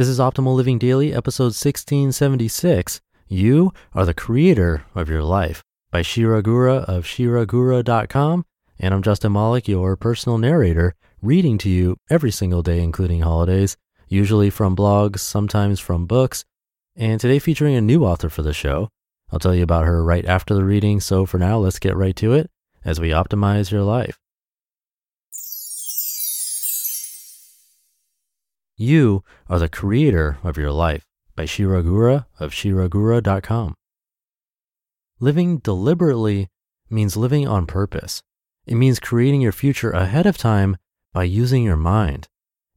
This is Optimal Living Daily, episode 1676. You are the creator of your life by Shira Gura of shiragura.com. And I'm Justin Malik, your personal narrator, reading to you every single day, including holidays, usually from blogs, sometimes from books. And today featuring a new author for the show. I'll tell you about her right after the reading. So for now, let's get right to it as we optimize your life. You are the creator of your life by Shira Gura of shiragura.com. Living deliberately means living on purpose. It means creating your future ahead of time by using your mind.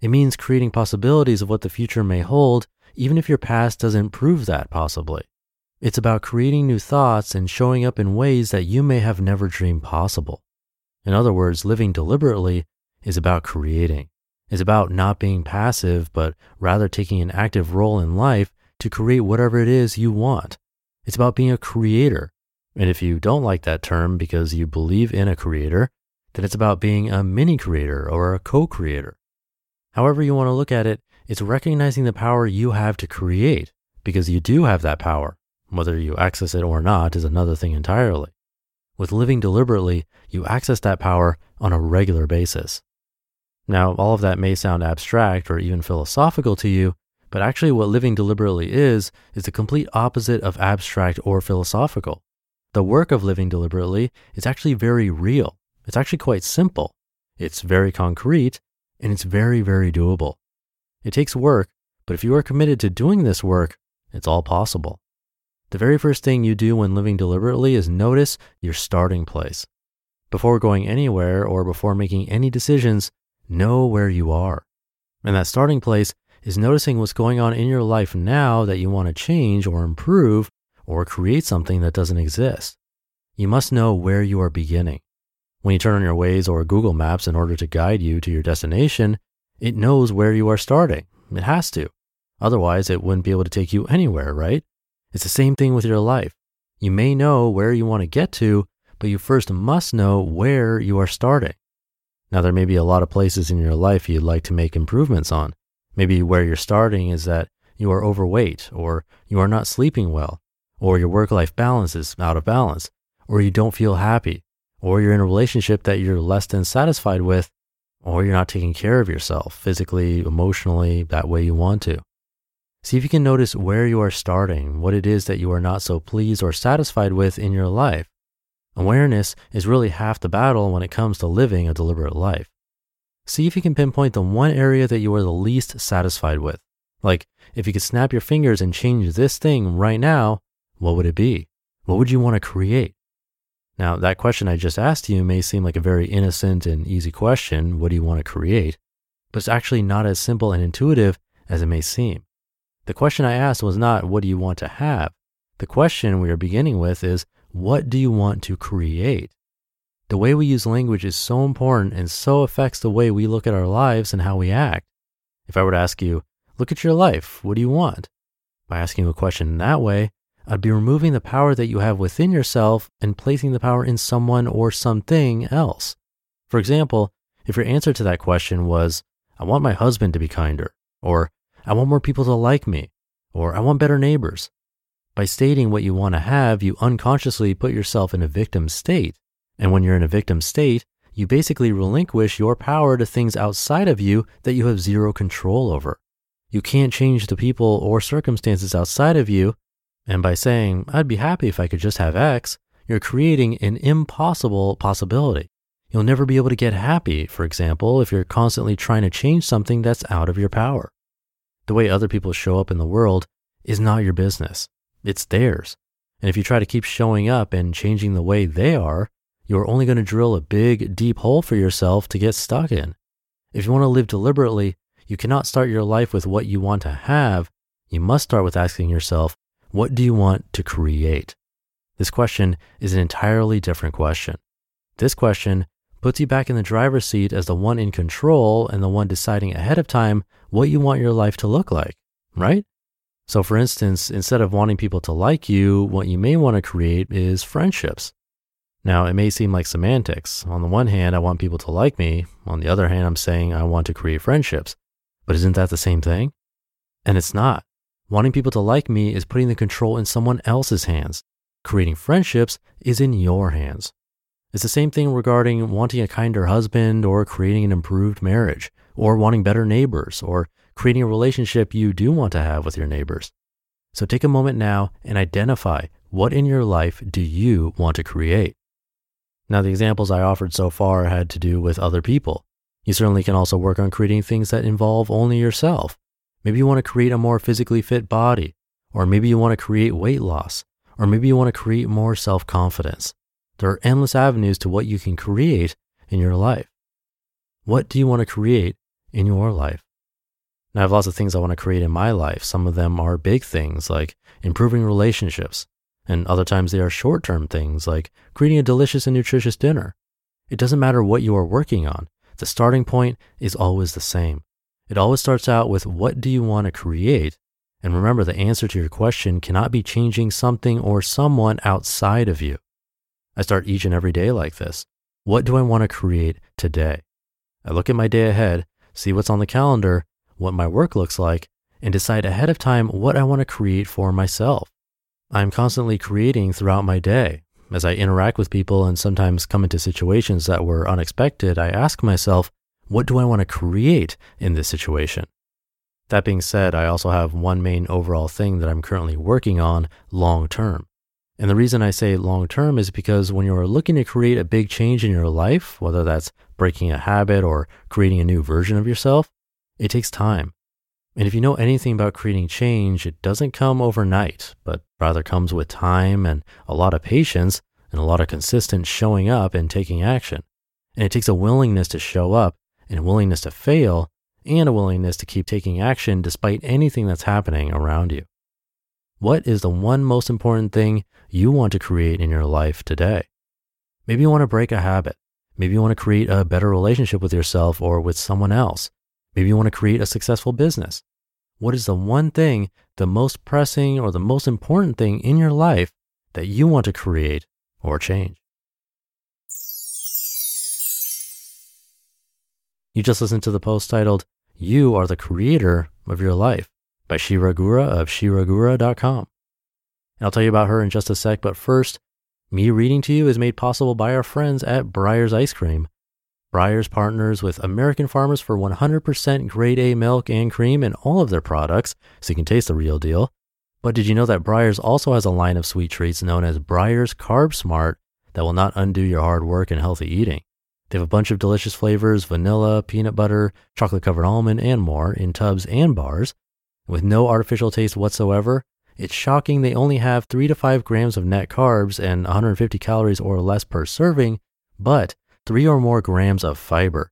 It means creating possibilities of what the future may hold, even if your past doesn't prove that possibly. It's about creating new thoughts and showing up in ways that you may have never dreamed possible. In other words, living deliberately is about creating is about not being passive, but rather taking an active role in life to create whatever it is you want. It's about being a creator. And if you don't like that term because you believe in a creator, then it's about being a mini creator or a co creator. However, you want to look at it, it's recognizing the power you have to create because you do have that power. Whether you access it or not is another thing entirely. With living deliberately, you access that power on a regular basis. Now, all of that may sound abstract or even philosophical to you, but actually, what living deliberately is, is the complete opposite of abstract or philosophical. The work of living deliberately is actually very real. It's actually quite simple. It's very concrete and it's very, very doable. It takes work, but if you are committed to doing this work, it's all possible. The very first thing you do when living deliberately is notice your starting place. Before going anywhere or before making any decisions, Know where you are. And that starting place is noticing what's going on in your life now that you want to change or improve or create something that doesn't exist. You must know where you are beginning. When you turn on your Waze or Google Maps in order to guide you to your destination, it knows where you are starting. It has to. Otherwise, it wouldn't be able to take you anywhere, right? It's the same thing with your life. You may know where you want to get to, but you first must know where you are starting. Now, there may be a lot of places in your life you'd like to make improvements on. Maybe where you're starting is that you are overweight, or you are not sleeping well, or your work life balance is out of balance, or you don't feel happy, or you're in a relationship that you're less than satisfied with, or you're not taking care of yourself physically, emotionally, that way you want to. See if you can notice where you are starting, what it is that you are not so pleased or satisfied with in your life, Awareness is really half the battle when it comes to living a deliberate life. See if you can pinpoint the one area that you are the least satisfied with. Like, if you could snap your fingers and change this thing right now, what would it be? What would you want to create? Now, that question I just asked you may seem like a very innocent and easy question. What do you want to create? But it's actually not as simple and intuitive as it may seem. The question I asked was not, what do you want to have? The question we are beginning with is, what do you want to create? The way we use language is so important and so affects the way we look at our lives and how we act. If I were to ask you, look at your life, what do you want? By asking a question in that way, I'd be removing the power that you have within yourself and placing the power in someone or something else. For example, if your answer to that question was, I want my husband to be kinder, or I want more people to like me, or I want better neighbors, by stating what you want to have, you unconsciously put yourself in a victim state. And when you're in a victim state, you basically relinquish your power to things outside of you that you have zero control over. You can't change the people or circumstances outside of you. And by saying, I'd be happy if I could just have X, you're creating an impossible possibility. You'll never be able to get happy, for example, if you're constantly trying to change something that's out of your power. The way other people show up in the world is not your business. It's theirs. And if you try to keep showing up and changing the way they are, you're only going to drill a big, deep hole for yourself to get stuck in. If you want to live deliberately, you cannot start your life with what you want to have. You must start with asking yourself, what do you want to create? This question is an entirely different question. This question puts you back in the driver's seat as the one in control and the one deciding ahead of time what you want your life to look like, right? So, for instance, instead of wanting people to like you, what you may want to create is friendships. Now, it may seem like semantics. On the one hand, I want people to like me. On the other hand, I'm saying I want to create friendships. But isn't that the same thing? And it's not. Wanting people to like me is putting the control in someone else's hands. Creating friendships is in your hands. It's the same thing regarding wanting a kinder husband or creating an improved marriage or wanting better neighbors or creating a relationship you do want to have with your neighbors. So take a moment now and identify what in your life do you want to create? Now, the examples I offered so far had to do with other people. You certainly can also work on creating things that involve only yourself. Maybe you want to create a more physically fit body, or maybe you want to create weight loss, or maybe you want to create more self confidence. There are endless avenues to what you can create in your life. What do you want to create in your life? Now, I have lots of things I want to create in my life. Some of them are big things like improving relationships, and other times they are short term things like creating a delicious and nutritious dinner. It doesn't matter what you are working on, the starting point is always the same. It always starts out with what do you want to create? And remember, the answer to your question cannot be changing something or someone outside of you. I start each and every day like this. What do I want to create today? I look at my day ahead, see what's on the calendar, what my work looks like, and decide ahead of time what I want to create for myself. I'm constantly creating throughout my day. As I interact with people and sometimes come into situations that were unexpected, I ask myself, what do I want to create in this situation? That being said, I also have one main overall thing that I'm currently working on long term. And the reason I say long term is because when you're looking to create a big change in your life, whether that's breaking a habit or creating a new version of yourself, it takes time. And if you know anything about creating change, it doesn't come overnight, but rather comes with time and a lot of patience and a lot of consistent showing up and taking action. And it takes a willingness to show up and a willingness to fail and a willingness to keep taking action despite anything that's happening around you. What is the one most important thing you want to create in your life today? Maybe you want to break a habit. Maybe you want to create a better relationship with yourself or with someone else. Maybe you want to create a successful business. What is the one thing, the most pressing or the most important thing in your life that you want to create or change? You just listened to the post titled, You Are the Creator of Your Life by Shira Gura of shiragura.com. And I'll tell you about her in just a sec, but first, me reading to you is made possible by our friends at Breyers Ice Cream. Breyers partners with American farmers for 100% grade A milk and cream in all of their products, so you can taste the real deal. But did you know that Breyers also has a line of sweet treats known as Breyers CarbSmart that will not undo your hard work and healthy eating? They have a bunch of delicious flavors vanilla, peanut butter, chocolate covered almond, and more in tubs and bars. With no artificial taste whatsoever, it's shocking they only have 3 to 5 grams of net carbs and 150 calories or less per serving, but three or more grams of fiber.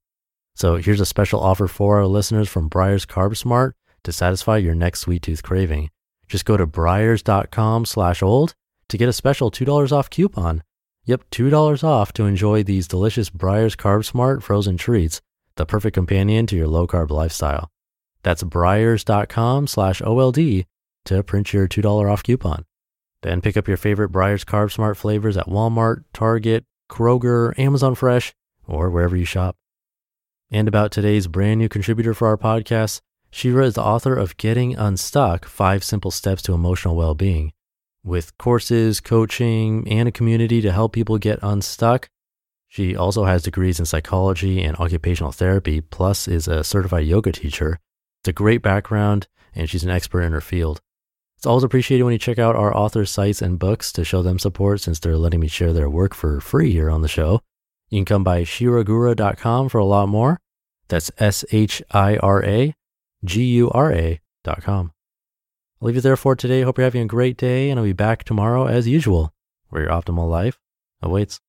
So here's a special offer for our listeners from Breyers CarbSmart to satisfy your next sweet tooth craving. Just go to breyers.com slash old to get a special $2 off coupon. Yep, $2 off to enjoy these delicious Breyers CarbSmart frozen treats, the perfect companion to your low carb lifestyle. That's breyers.com slash OLD to print your $2 off coupon. Then pick up your favorite Breyers CarbSmart flavors at Walmart, Target, Kroger, Amazon Fresh, or wherever you shop. And about today's brand new contributor for our podcast, Shira is the author of Getting Unstuck Five Simple Steps to Emotional Well Being. With courses, coaching, and a community to help people get unstuck, she also has degrees in psychology and occupational therapy, plus is a certified yoga teacher. It's a great background, and she's an expert in her field. It's always appreciated when you check out our authors' sites and books to show them support since they're letting me share their work for free here on the show. You can come by shiragura.com for a lot more. That's S H I R A G U R A.com. I'll leave you there for today. Hope you're having a great day, and I'll be back tomorrow as usual, where your optimal life awaits.